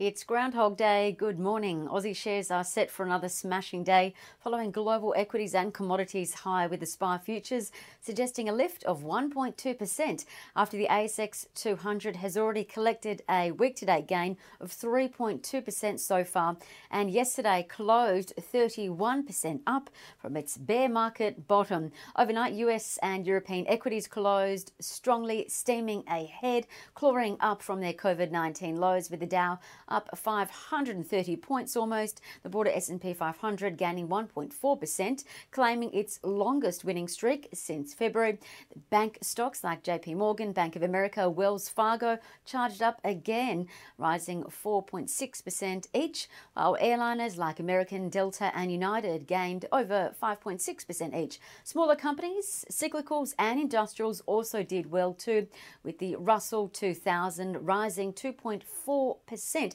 It's Groundhog Day. Good morning. Aussie shares are set for another smashing day following global equities and commodities high with the SPI futures suggesting a lift of 1.2% after the ASX 200 has already collected a week to date gain of 3.2% so far and yesterday closed 31% up from its bear market bottom. Overnight, US and European equities closed strongly, steaming ahead, clawing up from their COVID 19 lows with the Dow up 530 points almost. The broader S&P 500 gaining 1.4%, claiming its longest winning streak since February. Bank stocks like JP Morgan, Bank of America, Wells Fargo charged up again, rising 4.6% each, while airliners like American, Delta and United gained over 5.6% each. Smaller companies, cyclicals and industrials also did well too, with the Russell 2000 rising 2.4%.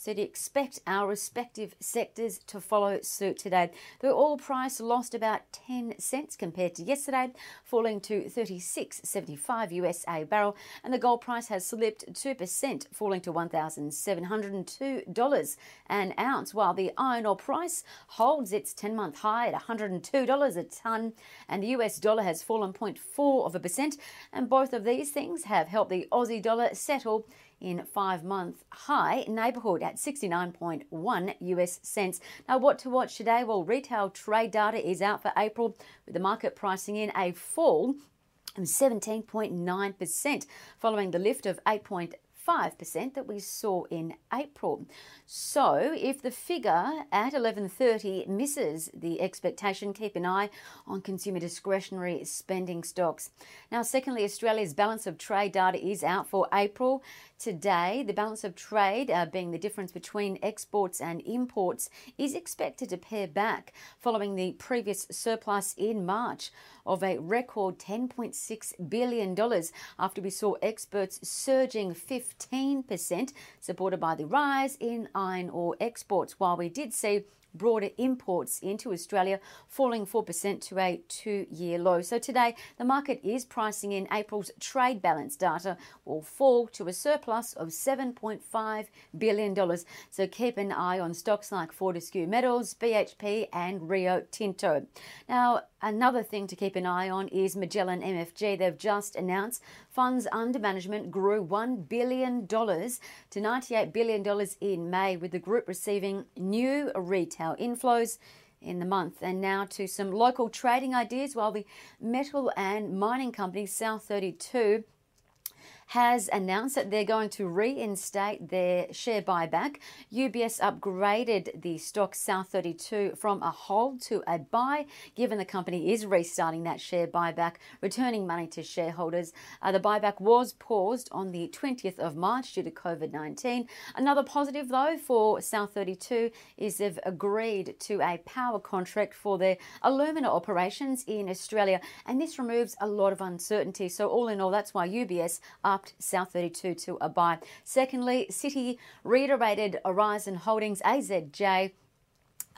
So do you expect our respective sectors to follow suit today? The oil price lost about 10 cents compared to yesterday, falling to 36.75 USA barrel, and the gold price has slipped 2%, falling to $1,702 an ounce, while the iron ore price holds its 10-month high at $102 a ton, and the US dollar has fallen 0.4 of a percent, and both of these things have helped the Aussie dollar settle in five month high neighborhood at 69.1 US cents. Now, what to watch today? Well, retail trade data is out for April with the market pricing in a fall of 17.9% following the lift of 8. 5% that we saw in April. So, if the figure at 11:30 misses the expectation, keep an eye on consumer discretionary spending stocks. Now, secondly, Australia's balance of trade data is out for April. Today, the balance of trade, uh, being the difference between exports and imports, is expected to pare back following the previous surplus in March of a record $10.6 billion after we saw experts surging 15%, supported by the rise in iron ore exports, while we did see broader imports into Australia, falling 4% to a two year low. So today, the market is pricing in April's trade balance data will fall to a surplus of $7.5 billion. So keep an eye on stocks like Fortescue Metals, BHP, and Rio Tinto. Now, Another thing to keep an eye on is Magellan MFG. They've just announced funds under management grew $1 billion to $98 billion in May, with the group receiving new retail inflows in the month. And now to some local trading ideas. While the metal and mining company South 32 has announced that they're going to reinstate their share buyback. UBS upgraded the stock South 32 from a hold to a buy, given the company is restarting that share buyback, returning money to shareholders. Uh, the buyback was paused on the 20th of March due to COVID 19. Another positive, though, for South 32 is they've agreed to a power contract for their alumina operations in Australia, and this removes a lot of uncertainty. So, all in all, that's why UBS are upped South 32 to a buy. Secondly, Citi reiterated Aurizon Holdings AZJ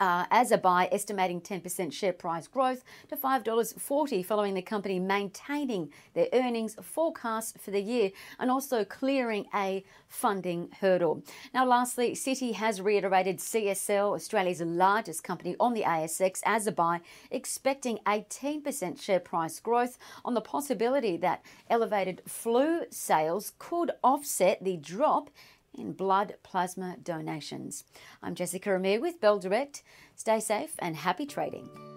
uh, as a buy, estimating 10% share price growth to $5.40 following the company maintaining their earnings forecast for the year and also clearing a funding hurdle. Now, lastly, Citi has reiterated CSL, Australia's largest company on the ASX, as a buy, expecting 18% share price growth on the possibility that elevated flu sales could offset the drop in blood plasma donations. I'm Jessica Amir with Bell Direct. Stay safe and happy trading.